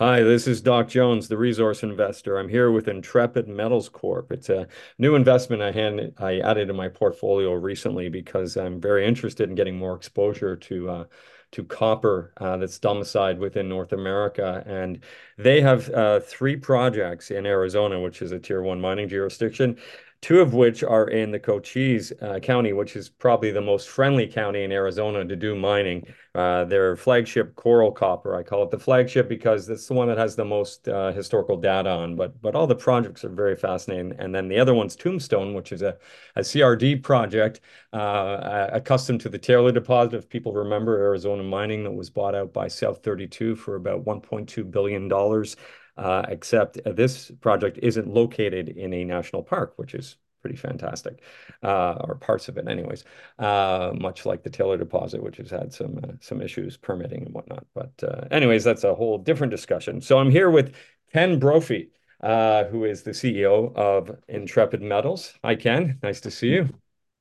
Hi, this is Doc Jones, the resource investor. I'm here with Intrepid Metals Corp. It's a new investment I hand I added to my portfolio recently because I'm very interested in getting more exposure to uh, to copper uh, that's domiciled within North America. And they have uh, three projects in Arizona, which is a tier one mining jurisdiction two of which are in the Cochise uh, County, which is probably the most friendly county in Arizona to do mining. Uh, their flagship Corral Copper, I call it the flagship because it's the one that has the most uh, historical data on. But but all the projects are very fascinating. And then the other one's Tombstone, which is a, a CRD project uh, accustomed to the Taylor deposit. If people remember Arizona mining that was bought out by South 32 for about 1.2 billion dollars. Uh, except this project isn't located in a national park, which is pretty fantastic, uh, or parts of it anyways, uh, much like the Taylor deposit, which has had some uh, some issues permitting and whatnot. But uh, anyways, that's a whole different discussion. So I'm here with Ken Brophy, uh, who is the CEO of Intrepid Metals. Hi, Ken. Nice to see you.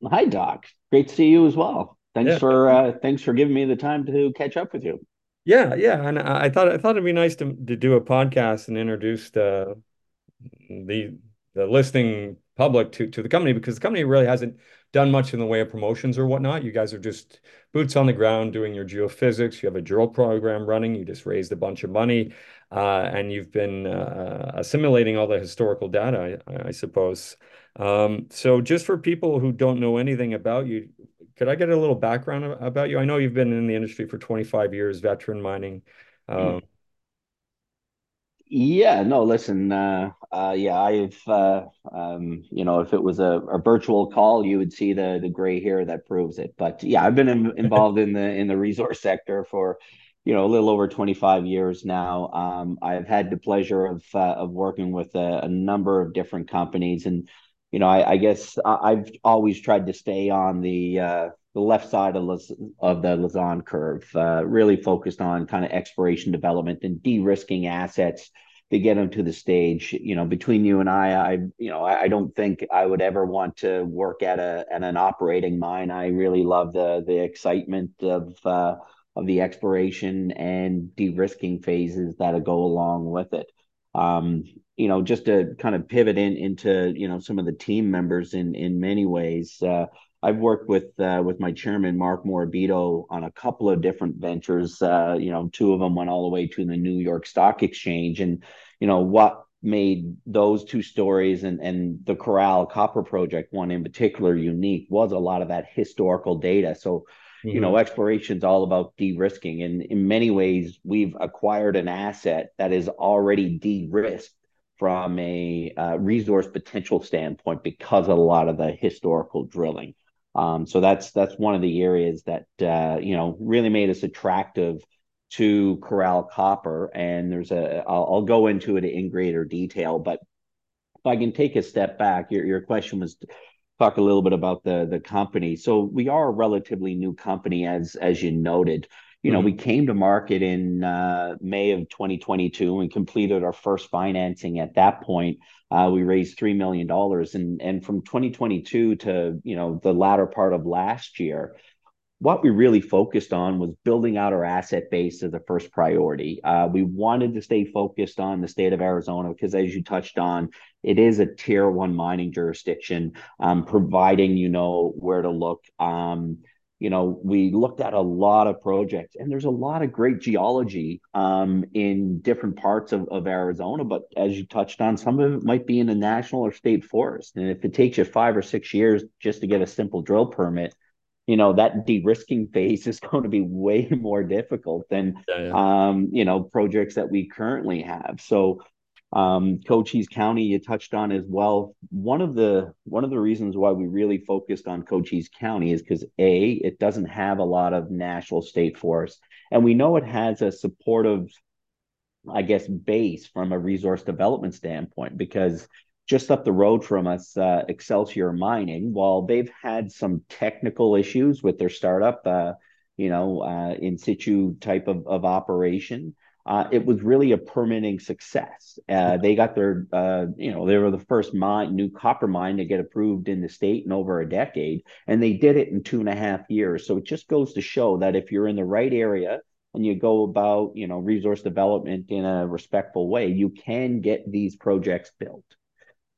Hi, Doc. Great to see you as well. Thanks yeah. for thanks for giving me the time to catch up with you. Yeah, yeah, and I thought I thought it'd be nice to to do a podcast and introduce the the the listing public to to the company because the company really hasn't done much in the way of promotions or whatnot. You guys are just boots on the ground doing your geophysics. You have a drill program running. You just raised a bunch of money, uh, and you've been uh, assimilating all the historical data, I, I suppose. Um, so, just for people who don't know anything about you, could I get a little background about you? I know you've been in the industry for 25 years, veteran mining. Um, yeah, no, listen, uh, uh, yeah, I've, uh, um, you know, if it was a, a, virtual call, you would see the the gray hair that proves it. But yeah, I've been in, involved in the in the resource sector for, you know, a little over 25 years now. Um, I've had the pleasure of uh, of working with a, a number of different companies and you know, I, I guess I, have always tried to stay on the uh, the left side of, of the Lassonde curve, uh, really focused on kind of exploration development and de-risking assets to get them to the stage. You know, between you and I, I you know, I, I don't think I would ever want to work at a at an operating mine. I really love the the excitement of uh, of the exploration and de-risking phases that go along with it. Um, you know, just to kind of pivot in into you know some of the team members in in many ways. Uh, I've worked with uh, with my chairman Mark Morabito on a couple of different ventures. Uh, you know, two of them went all the way to the New York Stock Exchange, and you know what made those two stories and and the Corral Copper Project one in particular unique was a lot of that historical data. So Mm-hmm. You know, mm-hmm. exploration is all about de-risking, and in many ways, we've acquired an asset that is already de-risked from a uh, resource potential standpoint because of a lot of the historical drilling. Um, so that's that's one of the areas that uh, you know really made us attractive to Corral Copper. And there's a I'll, I'll go into it in greater detail, but if I can take a step back, your your question was talk a little bit about the the company. So we are a relatively new company, as as you noted. You know, mm-hmm. we came to market in uh, May of 2022 and completed our first financing. At that point, uh, we raised three million dollars, and and from 2022 to you know the latter part of last year, what we really focused on was building out our asset base as a first priority. Uh, we wanted to stay focused on the state of Arizona because, as you touched on, it is a tier one mining jurisdiction, um, providing you know where to look. Um, you know, we looked at a lot of projects, and there's a lot of great geology um, in different parts of, of Arizona. But as you touched on, some of it might be in a national or state forest, and if it takes you five or six years just to get a simple drill permit you know that de-risking phase is going to be way more difficult than yeah, yeah. um you know projects that we currently have so um cochise county you touched on as well one of the one of the reasons why we really focused on cochise county is because a it doesn't have a lot of national state forests and we know it has a supportive i guess base from a resource development standpoint because just up the road from us, uh, Excelsior Mining, while they've had some technical issues with their startup, uh, you know, uh, in situ type of, of operation, uh, it was really a permitting success. Uh, they got their, uh, you know, they were the first mine, new copper mine to get approved in the state in over a decade, and they did it in two and a half years. So it just goes to show that if you're in the right area and you go about you know resource development in a respectful way you can get these projects built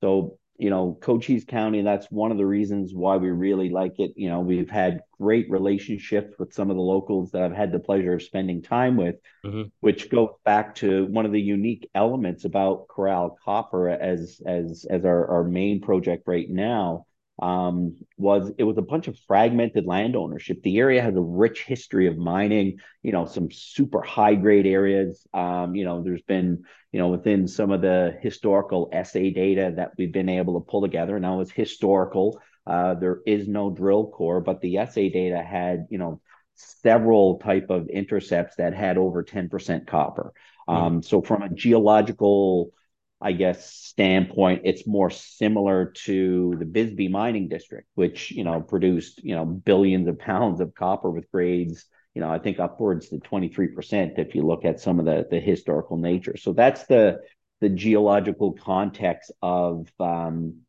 so you know, Cochise County, that's one of the reasons why we really like it. You know, we've had great relationships with some of the locals that I've had the pleasure of spending time with, mm-hmm. which goes back to one of the unique elements about Corral Copper as as as our, our main project right now um, was it was a bunch of fragmented land ownership. The area has a rich history of mining, you know, some super high grade areas. Um, you know, there's been, you know, within some of the historical assay data that we've been able to pull together. Now it's historical. Uh, there is no drill core, but the assay data had, you know, several type of intercepts that had over 10% copper. Mm-hmm. Um, so from a geological I guess, standpoint, it's more similar to the Bisbee mining district, which, you know, produced, you know, billions of pounds of copper with grades, you know, I think upwards to 23% if you look at some of the, the historical nature. So that's the the geological context of um,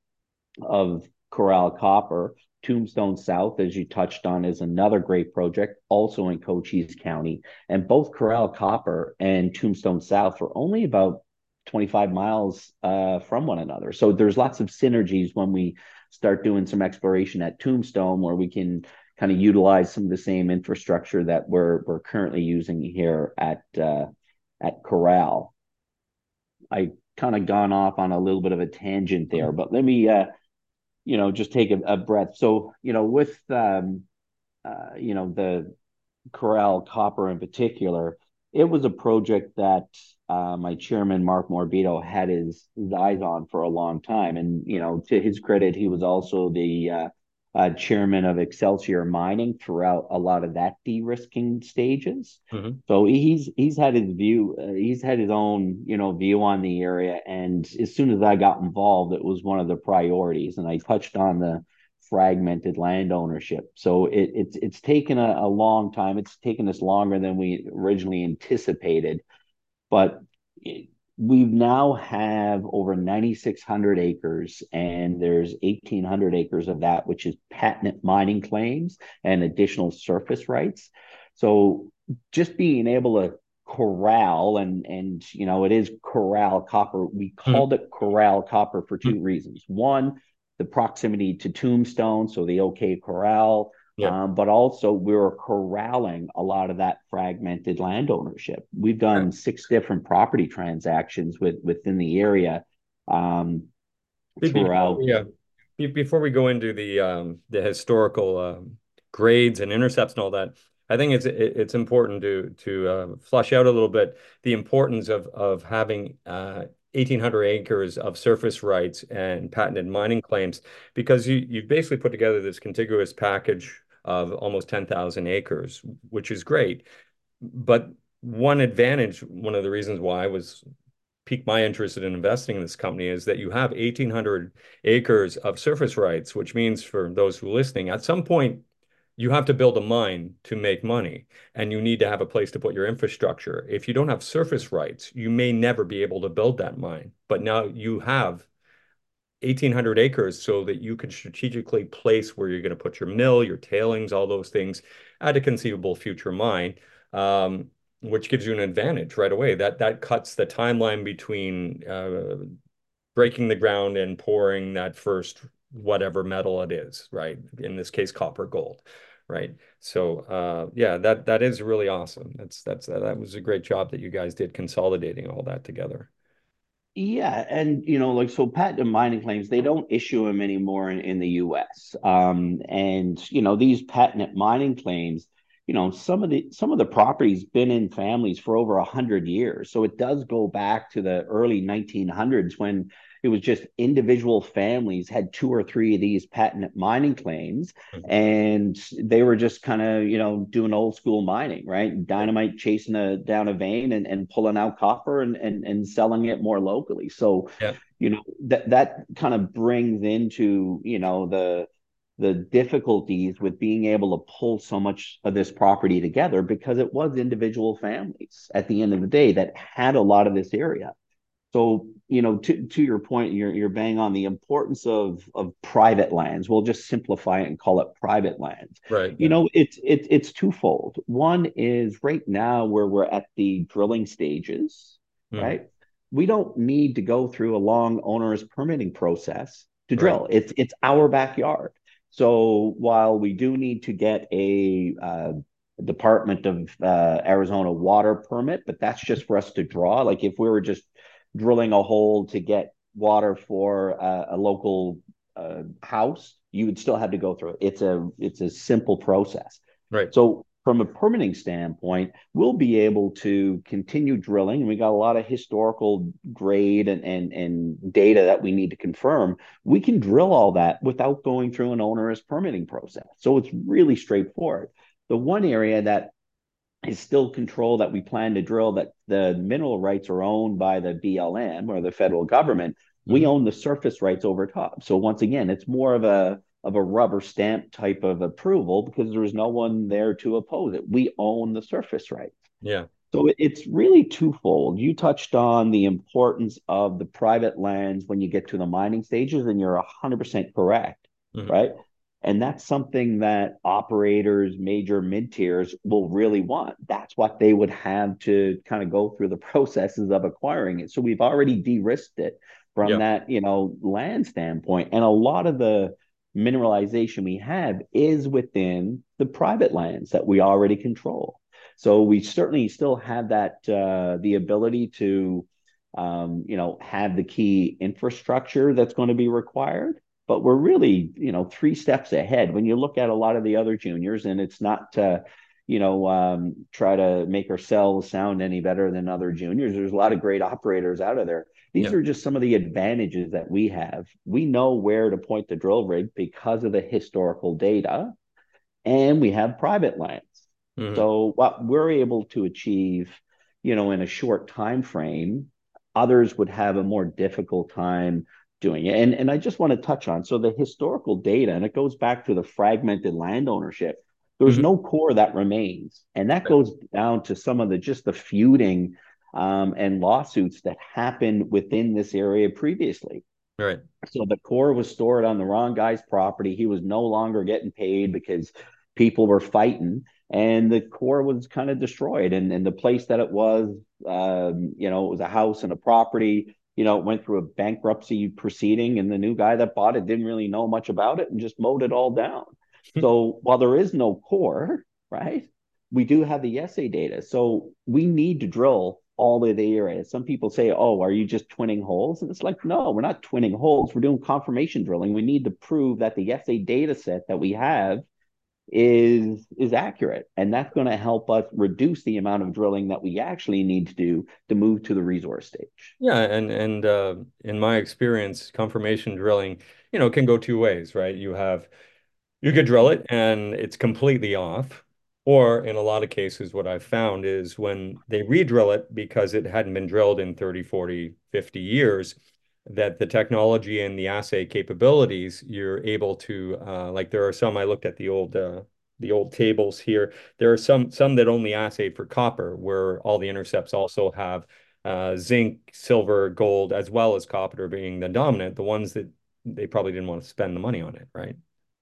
of Corral Copper. Tombstone South, as you touched on, is another great project, also in Cochise County. And both Corral Copper and Tombstone South are only about 25 miles uh, from one another. So there's lots of synergies when we start doing some exploration at Tombstone where we can kind of utilize some of the same infrastructure that we're we're currently using here at uh, at Corral. I kind of gone off on a little bit of a tangent there, but let me uh, you know just take a, a breath. So you know with um, uh, you know the Corral copper in particular, it was a project that uh, my chairman Mark Morabito had his, his, eyes on for a long time, and you know, to his credit, he was also the uh, uh, chairman of Excelsior Mining throughout a lot of that de-risking stages. Mm-hmm. So he's he's had his view, uh, he's had his own you know view on the area, and as soon as I got involved, it was one of the priorities, and I touched on the fragmented land ownership. So it, it's it's taken a, a, long time. It's taken us longer than we originally anticipated, but it, we now have over 9,600 acres, and there's 1,800 acres of that, which is patent mining claims and additional surface rights. So just being able to corral and and you know it is corral copper we hmm. called mm-hmm. it corral copper for 2 mm-hmm. reasons one the proximity to Tombstone, so the OK Corral. Yeah. Um, but also we're corralling a lot of that fragmented land ownership. We've done right. six different property transactions with within the area um, throughout. Yeah. Before we go into the um, the historical um, grades and intercepts and all that, I think it's it's important to to uh, flush out a little bit the importance of of having uh, 1,800 acres of surface rights and patented mining claims because you, you've basically put together this contiguous package of almost 10,000 acres, which is great. But one advantage, one of the reasons why I was piqued my interest in investing in this company is that you have 1,800 acres of surface rights, which means for those who are listening, at some point you have to build a mine to make money and you need to have a place to put your infrastructure. If you don't have surface rights, you may never be able to build that mine. But now you have 1,800 acres so that you can strategically place where you're going to put your mill, your tailings, all those things at a conceivable future mine, um, which gives you an advantage right away. That that cuts the timeline between uh, breaking the ground and pouring that first whatever metal it is, right? In this case, copper, gold, right? So uh, yeah, that that is really awesome. That's that's that was a great job that you guys did consolidating all that together. Yeah, and you know, like so, patent mining claims they don't issue them anymore in, in the U.S. Um, and you know, these patent mining claims, you know, some of the some of the properties been in families for over a hundred years, so it does go back to the early 1900s when it was just individual families had two or three of these patent mining claims, mm-hmm. and they were just kind of you know doing old school mining, right? Dynamite chasing a down a vein and, and pulling out copper and, and and selling it more locally. So yeah. you know that that kind of brings into you know the the difficulties with being able to pull so much of this property together because it was individual families at the end of the day that had a lot of this area So, you know, to, to your point, you're you're bang on the importance of of private lands. We'll just simplify it and call it private lands. Right. You know, it's it's it's twofold. One is right now where we're at the drilling stages, Mhm. right? We don't need to go through a long onerous permitting process to Right. drill. It's it's our backyard. So while we do need to get a uh, Department of uh, Arizona water permit, but that's just for us to draw. Like if we were just drilling a hole to get water for uh, a local uh, house, you would still have to go through it. It's a it's a simple process. Right. So from a permitting standpoint, we'll be able to continue drilling. And we got a lot of historical grade and, and, and data that we need to confirm. We can drill all that without going through an onerous permitting process. So it's really straightforward. The one area that is still control that we plan to drill that the mineral rights are owned by the BLM or the federal government. We Mhm. own the surface rights over top. So once again, it's more of a of a rubber stamp type of approval because there's no one there to oppose it. We own the surface rights. Yeah. So it's really twofold. You touched on the importance of the private lands when you get to the mining stages, and you're 100% correct, Mhm. right? And that's something that operators, major mid tiers will really want. That's what they would have to kind of go through the processes of acquiring it. So we've already de-risked it from Yeah. that, you know, land standpoint. And a lot of the mineralization we have is within the private lands that we already control. So we certainly still have that uh, the ability to, um, you know, have the key infrastructure that's going to be required. But we're really, you know, three steps ahead when you look at a lot of the other juniors, and it's not to, you know, um, try to make ourselves sound any better than other juniors. There's a lot of great operators out of there. These are just some of the advantages that we have. We know where to point the drill rig because of the historical data, and we have private lands. Mhm. So what we're able to achieve, you know, in a short time frame, others would have a more difficult time doing it. And and I just want to touch on so the historical data, and it goes back to the fragmented land ownership. There's Mhm. no core that remains, and that goes down to some of the just the feuding um, and lawsuits that happened within this area previously. Right. So the core was stored on the wrong guy's property. He was no longer getting paid because people were fighting, and the core was kind of destroyed. And and the place that it was, um, you know, it was a house and a property. You know, it went through a bankruptcy proceeding, and the new guy that bought it didn't really know much about it and just mowed it all down. Hmm. So while there is no core, right, we do have the assay data. So we need to drill all of the areas. Some people say, "Oh, are you just twinning holes?" And it's like, no, we're not twinning holes. We're doing confirmation drilling. We need to prove that the assay data set that we have is is accurate, and that's going to help us reduce the amount of drilling that we actually need to do to move to the resource stage. Yeah, and and uh, in my experience, confirmation drilling, you know, can go two ways, right? You have you could drill it and it's completely off. Or in a lot of cases, what I've found is when they re-drill it because it hadn't been drilled in 30, 40, 50 years, that the technology and the assay capabilities, you're able to uh, like there are some I looked at the old uh, the old tables here. There are some some that only assay for copper, where all the intercepts also have uh, zinc, silver, gold, as well as copper being the dominant. The ones that they probably didn't want to spend the money on it, right?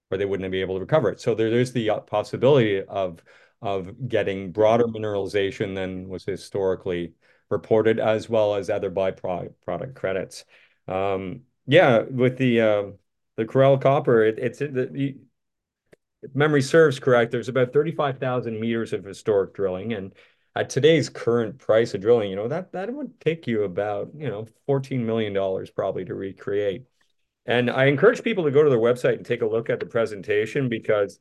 Or they wouldn't be able to recover it. So there, there's the uh, possibility of of getting broader mineralization than was historically reported, as well as other byproduct credits. Um, yeah, with the uh, the Corral copper, it, it's the, the if memory serves correct, there's about 35,000 meters of historic drilling. And at today's current price of drilling, you know, that that would take you about, you know, $14 million probably to recreate. And I encourage people to go to their website and take a look at the presentation because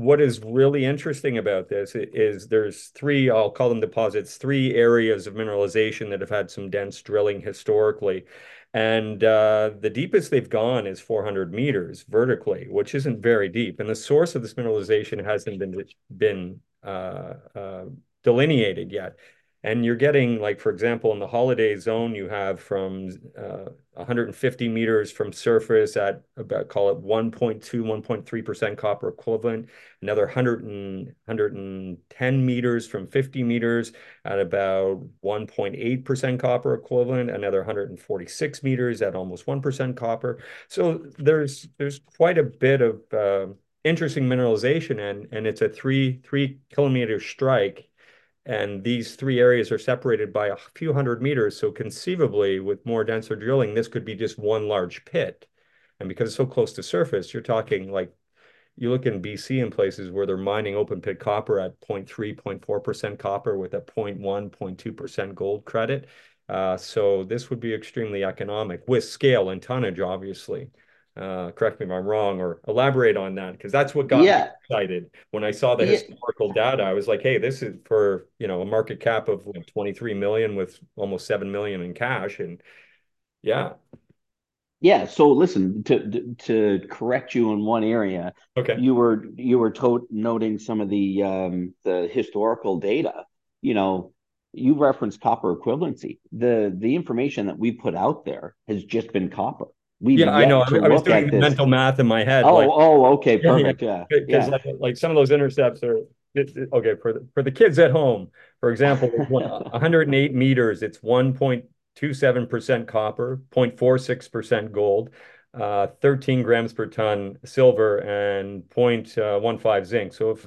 what is really interesting about this is there's three, I'll call them deposits, three areas of mineralization that have had some dense drilling historically. And uh, the deepest they've gone is 400 meters vertically, which isn't very deep. And the source of this mineralization hasn't been been uh, uh, delineated yet. And you're getting, like, for example, in the Holliday Zone, you have from uh, 150 meters from surface at about, call it 1.2, 1.3% copper equivalent, another 100 and, 110 meters from 50 meters at about 1.8% copper equivalent, another 146 meters at almost 1% copper. So there's there's quite a bit of uh, interesting mineralization, and and it's a three three kilometer strike and these three areas are separated by a few hundred meters. So conceivably, with more denser drilling, this could be just one large pit. And because it's so close to surface, you're talking like you look in BC in places where they're mining open pit copper at 0.3, 0.4% copper with a 0.1, 0.2% gold credit. Uh, so this would be extremely economic with scale and tonnage, obviously. Uh, correct me if I'm wrong or elaborate on that because that's what got Yeah, me excited. When I saw the yeah, historical data, I was like, hey, this is for, you know, a market cap of like 23 million with almost 7 million in cash. And yeah, yeah. So listen, to to correct you in one area, okay. you were you were to noting some of the um, the historical data. You know, you referenced copper equivalency. The the information that we put out there has just been copper. We've Yeah, I know. I, was doing at the this. mental math in my head. Oh, Like, oh, okay, yeah, yeah. perfect. Yeah, Because yeah. like, like some of those intercepts are, it, it- okay, for the, for the kids at home, for example, 108 meters, it's 1.27% copper, 0.46% gold, uh, 13 grams per ton silver, and 0.15 zinc. So if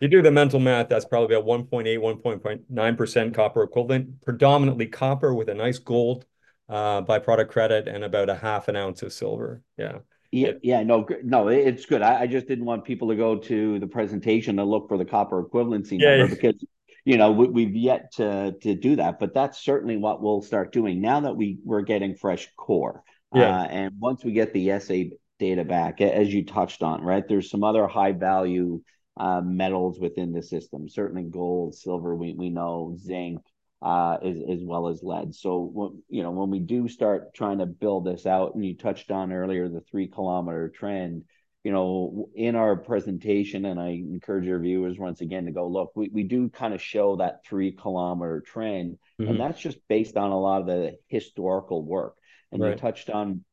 you do the mental math, that's probably about 1.8, 1.9% copper equivalent, predominantly copper with a nice gold uh, byproduct credit and about a half an ounce of silver. Yeah. Yeah, yeah, no, no, it's good. I, I just didn't want people to go to the presentation to look for the copper equivalency yeah. number yeah. because, you know, we, we've yet to to do that. But that's certainly what we'll start doing now that we we're getting fresh core. Yeah. Uh, and once we get the assay data back, as you touched on, right? There's some other high value uh, metals within the system. Certainly gold, silver, we we know, zinc uh, as, as well as lead. So, you know, when we do start trying to build this out, and you touched on earlier the three kilometer trend, you know, in our presentation, and I encourage your viewers once again to go look, we, we do kind of show that three kilometer trend, and Mhm. that's just based on a lot of the historical work. And you touched on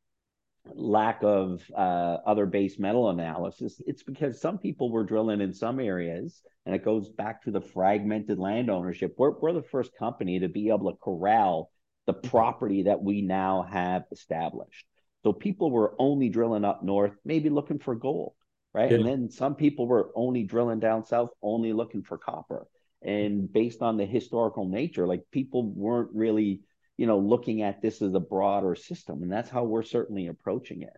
lack of uh, other base metal analysis, it's because some people were drilling in some areas, and it goes back to the fragmented land ownership. We're, we're the first company to be able to corral the property that we now have established. So people were only drilling up north, maybe looking for gold, right? Yeah. And then some people were only drilling down south, only looking for copper. And based on the historical nature, like people weren't really you know, looking at this as a broader system. And that's how we're certainly approaching it.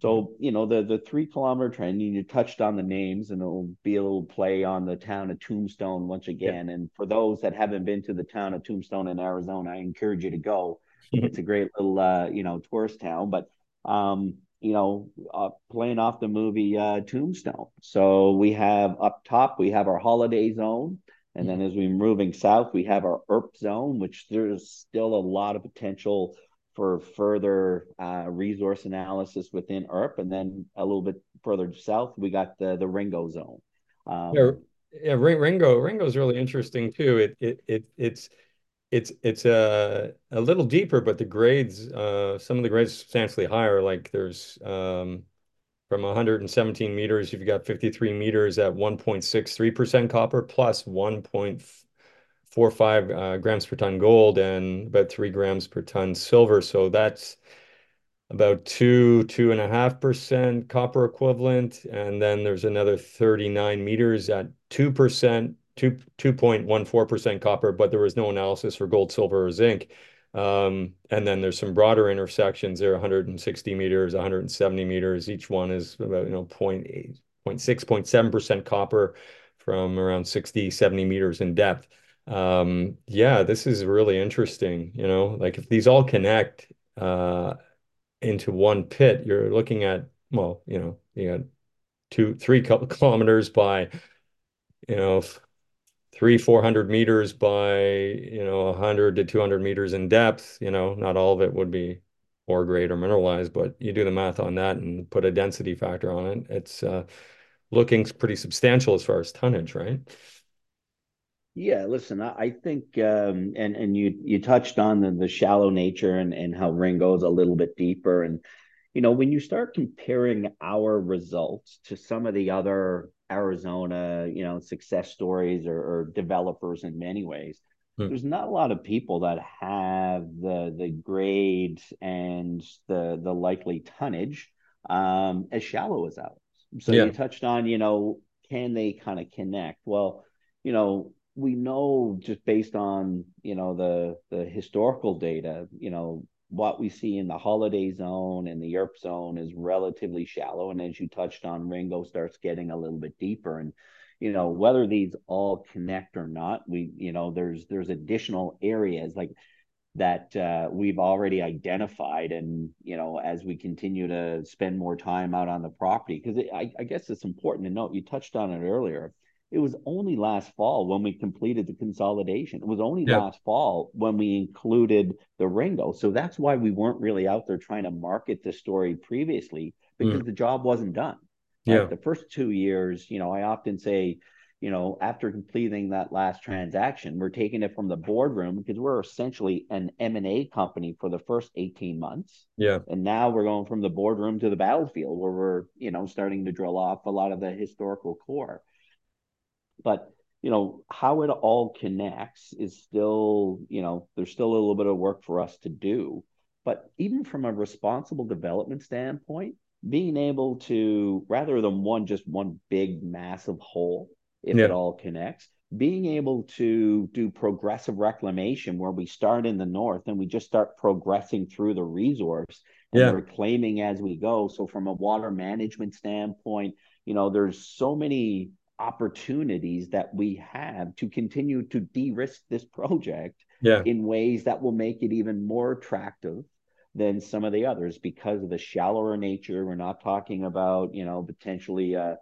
So, you know, the the three kilometer trend, you touched on the names, and it'll be a little play on the town of Tombstone once Yeah. again. And for those that haven't been to the town of Tombstone in Arizona, I encourage you to go. It's a great little uh, you know, tourist town. But um, you know, uh, playing off the movie uh, Tombstone. So we have up top, we have our Holliday zone. And then as we're moving south, we have our Earp zone, which there's still a lot of potential for further uh, resource analysis within Earp. And then a little bit further south, we got the, the Ringo zone. Yeah, Um, yeah, Ring- Ringo, Ringo's really interesting too. It it it it's it's it's a a little deeper, but the grades, uh, some of the grades substantially higher. Like there's um from 117 meters, you've got 53 meters at 1.63% copper plus 1.45 uh, grams per ton gold and about three grams per ton silver. So that's about two, two and a half percent copper equivalent. And then there's another 39 meters at 2%, 2, 2.14% copper, but there was no analysis for gold, silver, or zinc. Um, and then there's some broader intersections there, 160 meters, 170 meters. Each one is about, you know, 0.8, 0.6, 0.7% copper from around 60, 70 meters in depth. Um, yeah, this is really interesting. You know, like if these all connect, uh, into one pit, you're looking at, well, you know, you got two, three kilometers by, you know, three, 400 meters by, you know, 100 to 200 meters in depth. You know, not all of it would be ore grade or mineralized, but you do the math on that and put a density factor on it. It's uh, looking pretty substantial as far as tonnage, right? Yeah, listen, I, I think um, and and you you touched on the, the shallow nature and and how Ringo's a little bit deeper and you know when you start comparing our results to some of the other Arizona you know success stories or, or developers in many ways Hmm. there's not a lot of people that have the the grade and the the likely tonnage um, as shallow as ours. So Yeah, you touched on, you know, can they kind of connect? Well, you know, we know just based on, you know, the the historical data, you know, what we see in the Holliday zone and the Earp zone is relatively shallow. And as you touched on, Ringo starts getting a little bit deeper. And you know whether these all connect or not we you know there's there's additional areas like that uh, we've already identified and you know as we continue to spend more time out on the property because I, I guess it's important to note you touched on it earlier it was only last fall when we completed the consolidation it was only last fall when we included the ringo so that's why we weren't really out there trying to market the story previously Hmm. because the job wasn't done yeah, right the first two years you know i often say you know, after completing that last transaction, we're taking it from the boardroom because we're essentially an M&A company for the first 18 months. yeah, And now we're going from the boardroom to the battlefield where we're, you know, starting to drill off a lot of the historical core. But, you know, how it all connects is still, you know, there's still a little bit of work for us to do. But even from a responsible development standpoint, being able to, rather than one, just one big massive hole, if it all connects, being able to do progressive reclamation where we start in the north and we just start progressing through the resource and yeah, reclaiming as we go. So from a water management standpoint, you know, there's so many opportunities that we have to continue to de-risk this project yeah, in ways that will make it even more attractive than some of the others because of the shallower nature. We're not talking about, you know, potentially a,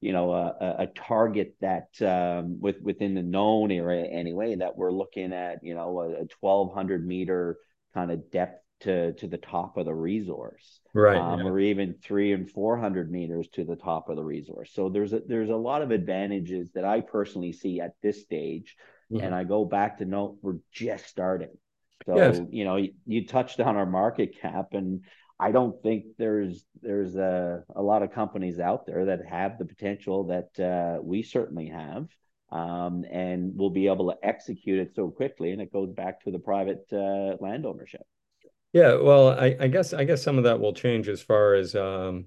you know, a, a target that um, with within the known area anyway, that we're looking at, you know, a, a 1200 meter kind of depth to, to the top of the resource. right, Um, yeah, or even three and 400 meters to the top of the resource. So there's a, there's a lot of advantages that I personally see at this stage. Mhm. And I go back to note, we're just starting. Yes, So, you know, you, you touched on our market cap and I don't think there's there's a, a lot of companies out there that have the potential that uh, we certainly have um, and will be able to execute it so quickly. And it goes back to the private uh, land ownership. Yeah. Well, I, I guess I guess some of that will change as far as um,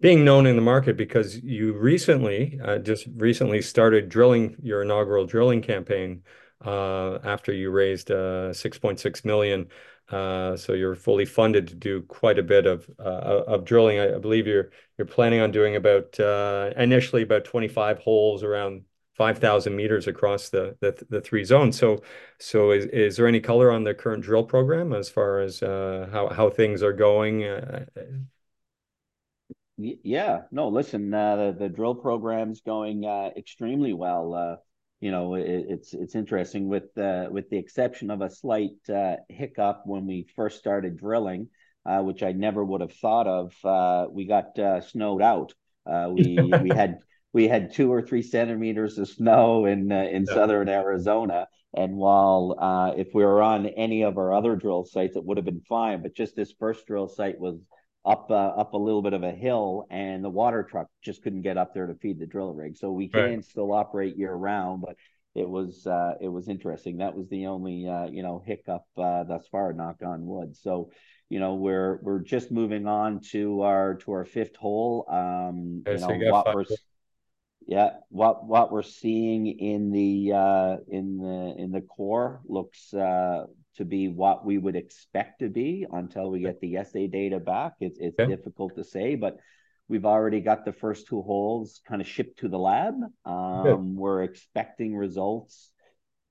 being known in the market because you recently, uh, just recently started drilling your inaugural drilling campaign uh, after you raised uh, 6.6 million. Uh, so you're fully funded to do quite a bit of uh, of drilling. I, I believe you're you're planning on doing about uh, initially about 25 holes around 5,000 meters across the, the the three zones. So so is is there any color on the current drill program as far as uh, how how things are going? Uh, Yeah, no, listen, uh, the, the drill program's going uh, extremely well. Uh, you know, it, it's it's interesting with uh, with the exception of a slight uh, hiccup when we first started drilling, uh, which I never would have thought of. Uh, we got uh, snowed out. Uh, we we had we had two or three centimeters of snow in uh, in yeah. southern Arizona, and while uh, if we were on any of our other drill sites, it would have been fine. But just this first drill site was up uh, up a little bit of a hill, and the water truck just couldn't get up there to feed the drill rig. So we Right. can still operate year round, but it was uh, it was interesting. That was the only uh, you know hiccup uh, thus far. Knock on wood. So you know we're we're just moving on to our to our fifth hole. Um, you know you got what five. we're yeah, what what we're seeing in the uh, in the in the core looks uh, to be what we would expect to be until we get the assay data back. It's it's Okay. difficult to say, but we've already got the first two holes kind of shipped to the lab. Um, we're expecting results.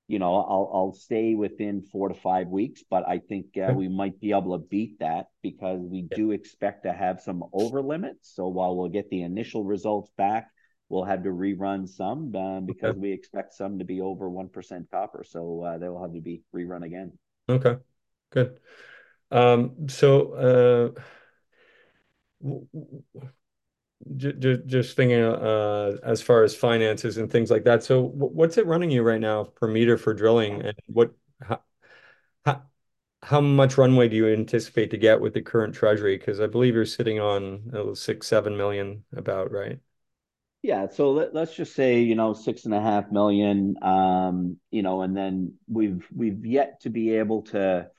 You know, I'll I'll stay within four to five weeks, but I think uh, Okay. we might be able to beat that because we do expect to have some over limits. So while we'll get the initial results back we'll have to rerun some uh, because Okay. we expect some to be over 1% copper. So uh, they will have to be rerun again. Okay. Good. Um, so uh, w- w- just just thinking uh, as far as finances and things like that. So what's it running you right now per meter for drilling, and what how, how, how much runway do you anticipate to get with the current treasury? Because I believe you're sitting on uh, six, seven million about, right? Yeah, so let, let's just say, you know, six and a half million, um, you know, and then we've we've yet to be able to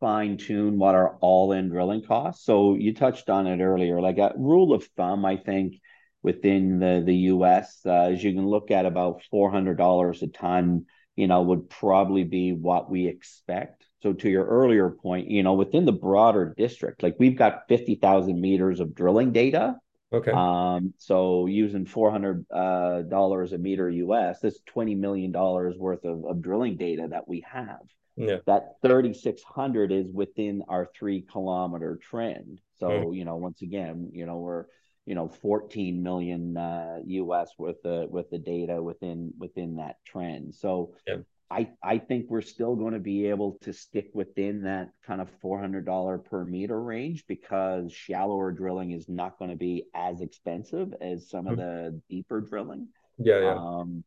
fine tune what our all-in drilling costs. So you touched on it earlier, like a rule of thumb, I think within the the US, uh, as you can look at about four hundred dollars a ton, you know, would probably be what we expect. So to your earlier point, you know, within the broader district, like we've got fifty thousand meters of drilling data Okay. um, so using four hundred uh, dollars a meter US, that's twenty million dollars worth of, of drilling data that we have. Yeah. That thirty six hundred is within our three kilometer trend. So Mm. you know, once again, you know, we're you know 14 million uh, US with the with the data within within that trend. So Yeah. I I think we're still going to be able to stick within that kind of $400 per meter range because shallower drilling is not going to be as expensive as some of Mm. the deeper drilling. Yeah, yeah. Um,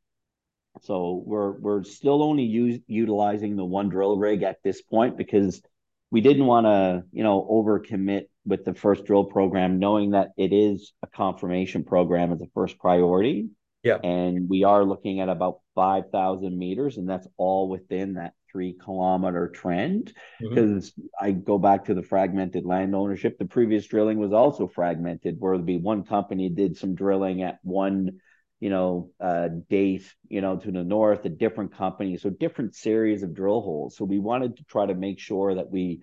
so we're we're still only use, utilizing the one drill rig at this point because we didn't want to, you know, overcommit with the first drill program, knowing that it is a confirmation program as a first priority Yeah. and we are looking at about 5,000 meters, and that's all within that three kilometer trend. Mhm. Because I go back to the fragmented land ownership. The previous drilling was also fragmented, where there'd be one company did some drilling at one, you know, uh, date, you know, to the north, a different company, so different series of drill holes. So we wanted to try to make sure that we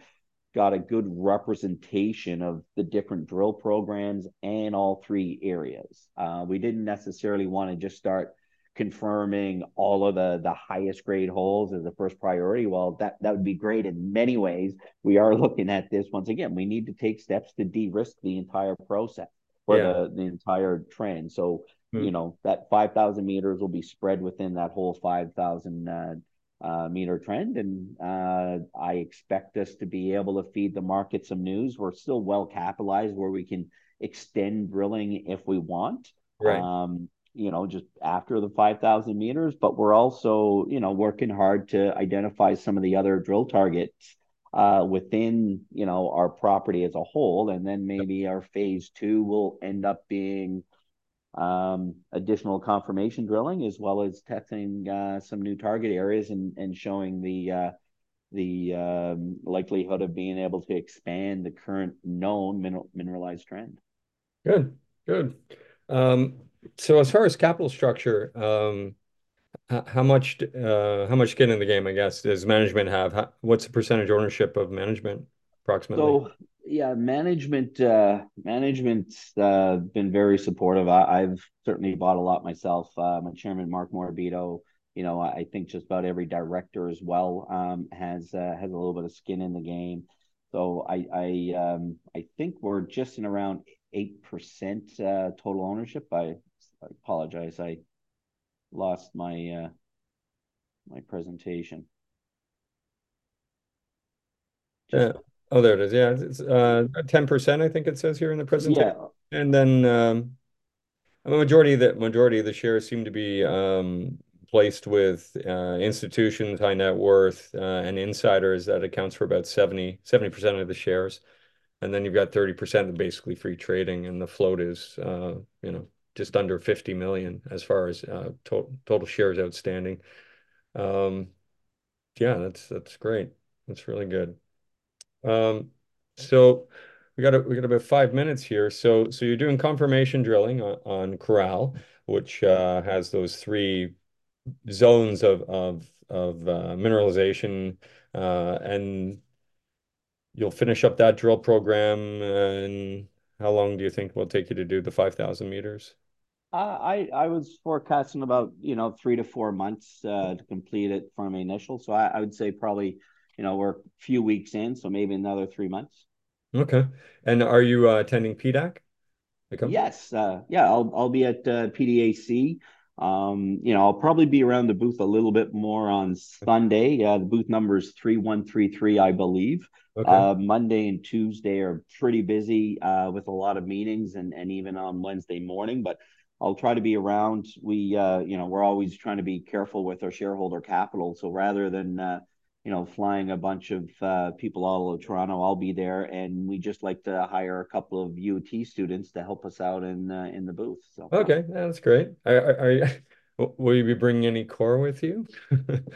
got a good representation of the different drill programs and all three areas. Uh, we didn't necessarily want to just start confirming all of the the highest grade holes as the first priority. Well, that that would be great in many ways. We are looking at this once again. We need to take steps to de-risk the entire process or Yeah. the the entire trend. So Mm. you know that 5000 meters will be spread within that whole 5000 uh, uh, meter trend. And uh, I expect us to be able to feed the market some news. We're still well capitalized where we can extend drilling if we want. Right. Um, you know, just after the 5,000 meters, but we're also, you know, working hard to identify some of the other drill targets uh, within, you know, our property as a whole. And then maybe our phase two will end up being um, additional confirmation drilling as well as testing uh, some new target areas and, and showing the uh, the um, likelihood of being able to expand the current known mineral, mineralized trend. Good. Good. Um, so as far as capital structure, um, how much uh, how much skin in the game, I guess, does management have? How, what's the percentage ownership of management approximately? So yeah, management uh, management's uh, been very supportive. I, I've certainly bought a lot myself. Uh, my chairman Mark Morabito, you know, I think just about every director as well um, has uh, has a little bit of skin in the game. So I I um, I think we're just in around eight percent uh, total ownership. I, I apologize, I lost my uh, my presentation. Uh, Just oh, there it is. Yeah, it's uh 10%, I think it says here in the presentation. yeah, And then um, a majority of the majority of the shares seem to be um, placed with uh, institutions, high net worth, uh, and insiders. That accounts for about 70 percent of the shares. And then you've got 30% of basically free trading, and the float is uh, you know just under 50 million as far as uh, to total shares outstanding. Um, yeah, that's that's great. That's really good. Um, so we got a, we got about five minutes here. So so you're doing confirmation drilling on, on Corral, which uh, has those three zones of of of uh, mineralization, uh, and you'll finish up that drill program. And how long do you think will take you to do the 5,000 meters? Uh, I I was forecasting about you know three to four months uh, to complete it from initial. So I, I would say probably you know we're a few weeks in, so maybe another three months. Okay. And are you uh, attending PDAC. Yes, uh, yeah, I'll I'll be at uh, PDAC. Um, you know, I'll probably be around the booth a little bit more on Sunday. Uh, the booth number is 3133, I believe. Okay. Uh, Monday and Tuesday are pretty busy uh, with a lot of meetings and, and even on Wednesday morning, but I'll try to be around. We, uh, you know, we're always trying to be careful with our shareholder capital. So rather than, uh, you know, flying a bunch of uh, people all over Toronto, I'll be there, and we just like to hire a couple of UT students to help us out in uh, in the booth. So Okay, that's great. Are, are, are, will you be bringing any core with you?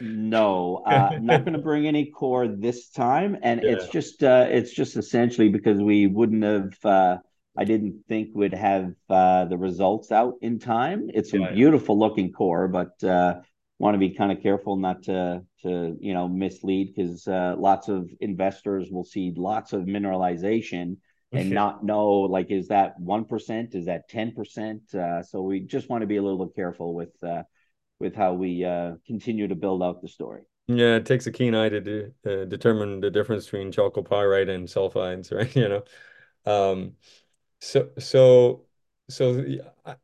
no, uh, I'm not going to bring any core this time, and Yeah. it's just uh, it's just essentially because we wouldn't have. Uh, I didn't think we'd have uh, the results out in time. It's a beautiful looking core, but uh, want to be kind of careful not to to you know mislead because uh, lots of investors will see lots of mineralization and Okay. not know like is that one percent, is that ten percent? Uh, so we just want to be a little bit careful with uh, with how we uh, continue to build out the story. Yeah, it takes a keen eye to do, uh, determine the difference between chalcopyrite and sulfides, right? You know. Um, so so so the- I,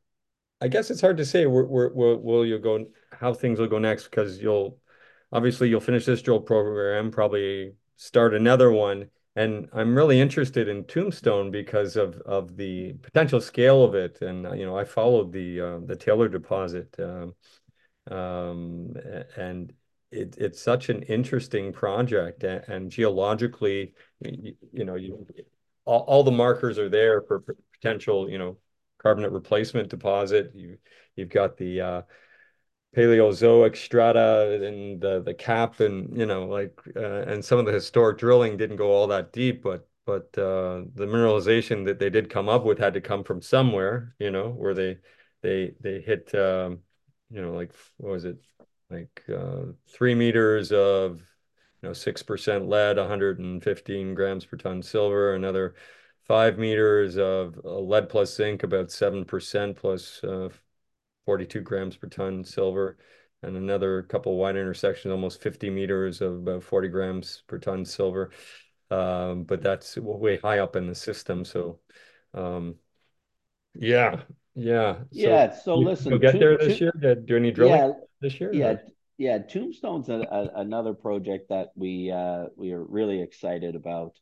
I guess it's hard to say where, where, where will you go, how things will go next because you'll obviously you'll finish this drill program, probably start another one, and I'm really interested in Tombstone because of of the potential scale of it, and you know I followed the uh, the Taylor deposit. Um, um, and it, it's such an interesting project. And, and geologically you, you know you all, all the markers are there for potential you know carbonate replacement deposit. You you've got the uh, Paleozoic strata and the the cap and you know like uh, and some of the historic drilling didn't go all that deep but but uh, the mineralization that they did come up with had to come from somewhere you know where they they they hit um, you know like what was it? Like uh, three meters of you know 6% lead 115 grams per ton silver another five meters of uh, lead plus zinc about 7% plus uh, 42 grams per ton silver, and another couple wide intersections, almost 50 meters of about 40 grams per ton silver. Um, but that's way high up in the system. So, um, yeah, yeah. Yeah. So you, you'll listen, get to, there this year? Do do any drilling yeah, this year? yeah, Or? yeah. Tombstone's a, a, another project that we uh, we are really excited about.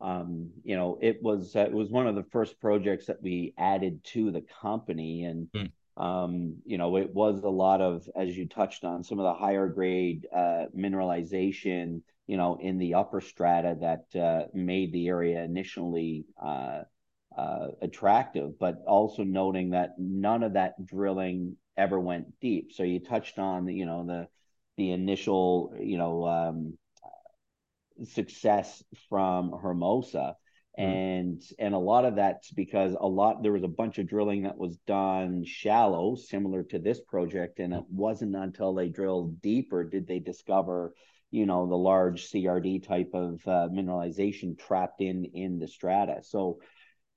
Um, you know, it was uh, it was one of the first projects that we added to the company, and Hmm. Um, you know, it was a lot of, as you touched on, some of the higher grade uh, mineralization, you know, in the upper strata that uh, made the area initially uh, uh, attractive, but also noting that none of that drilling ever went deep. So you touched on, you know, the the initial, you know, um, success from Hermosa. Hmm. And and a lot of that's because a lot there was a bunch of drilling that was done shallow, similar to this project, and it wasn't until they drilled deeper did they discover, you know, the large CRD type of uh, mineralization trapped in in the strata. So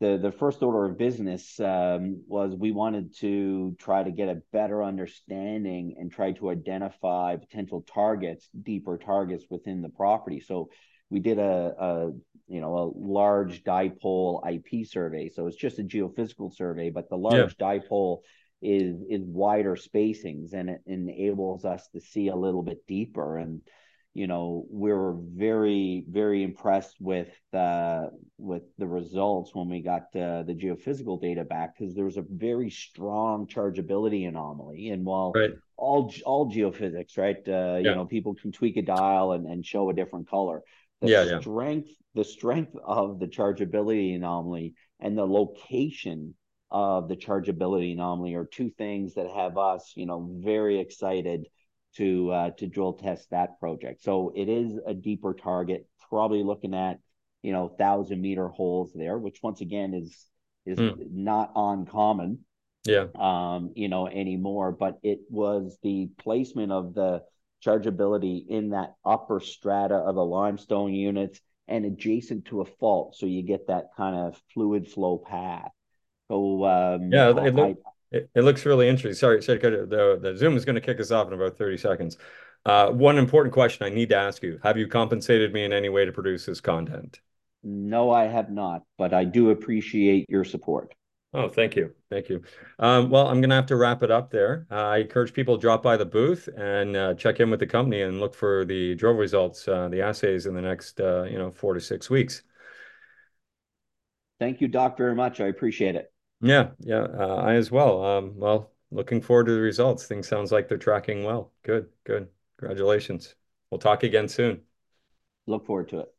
the the first order of business um, was we wanted to try to get a better understanding and try to identify potential targets, deeper targets within the property. So we did a, a you know a large dipole IP survey. So it's just a geophysical survey, but the Yeah. large dipole is is wider spacings and it enables us to see a little bit deeper and you know we were very very impressed with uh with the results when we got uh, the geophysical data back because there was a very strong chargeability anomaly and while Right. all all geophysics right uh you know people can tweak a dial and, and show a different color the Yeah. Yeah. strength the strength of the chargeability anomaly and the location of the chargeability anomaly are two things that have us you know very excited to uh, to drill test that project. So it is a deeper target, probably looking at you know thousand meter holes there, which once again is is Hmm. not uncommon Yeah. um, you know, anymore. But it was the placement of the chargeability in that upper strata of the limestone units and adjacent to a fault, so you get that kind of fluid flow path. So um, Yeah. It, I it, it looks really interesting. Sorry, sorry, the the Zoom is going to kick us off in about 30 seconds. Uh, one important question I need to ask you: Have you compensated me in any way to produce this content? no, I have not, but I do appreciate your support. Oh, thank you. Thank you. Um, well, I'm going to have to wrap it up there. Uh, I encourage people to drop by the booth and uh, check in with the company and look for the drill results, uh, the assays in the next, uh, you know, four to six weeks. Thank you, Doc, very much. I appreciate it. Yeah, yeah, uh, I as well. Um, well, looking forward to the results. Things sounds like they're tracking well. Good, good. Congratulations. We'll talk again soon. Look forward to it.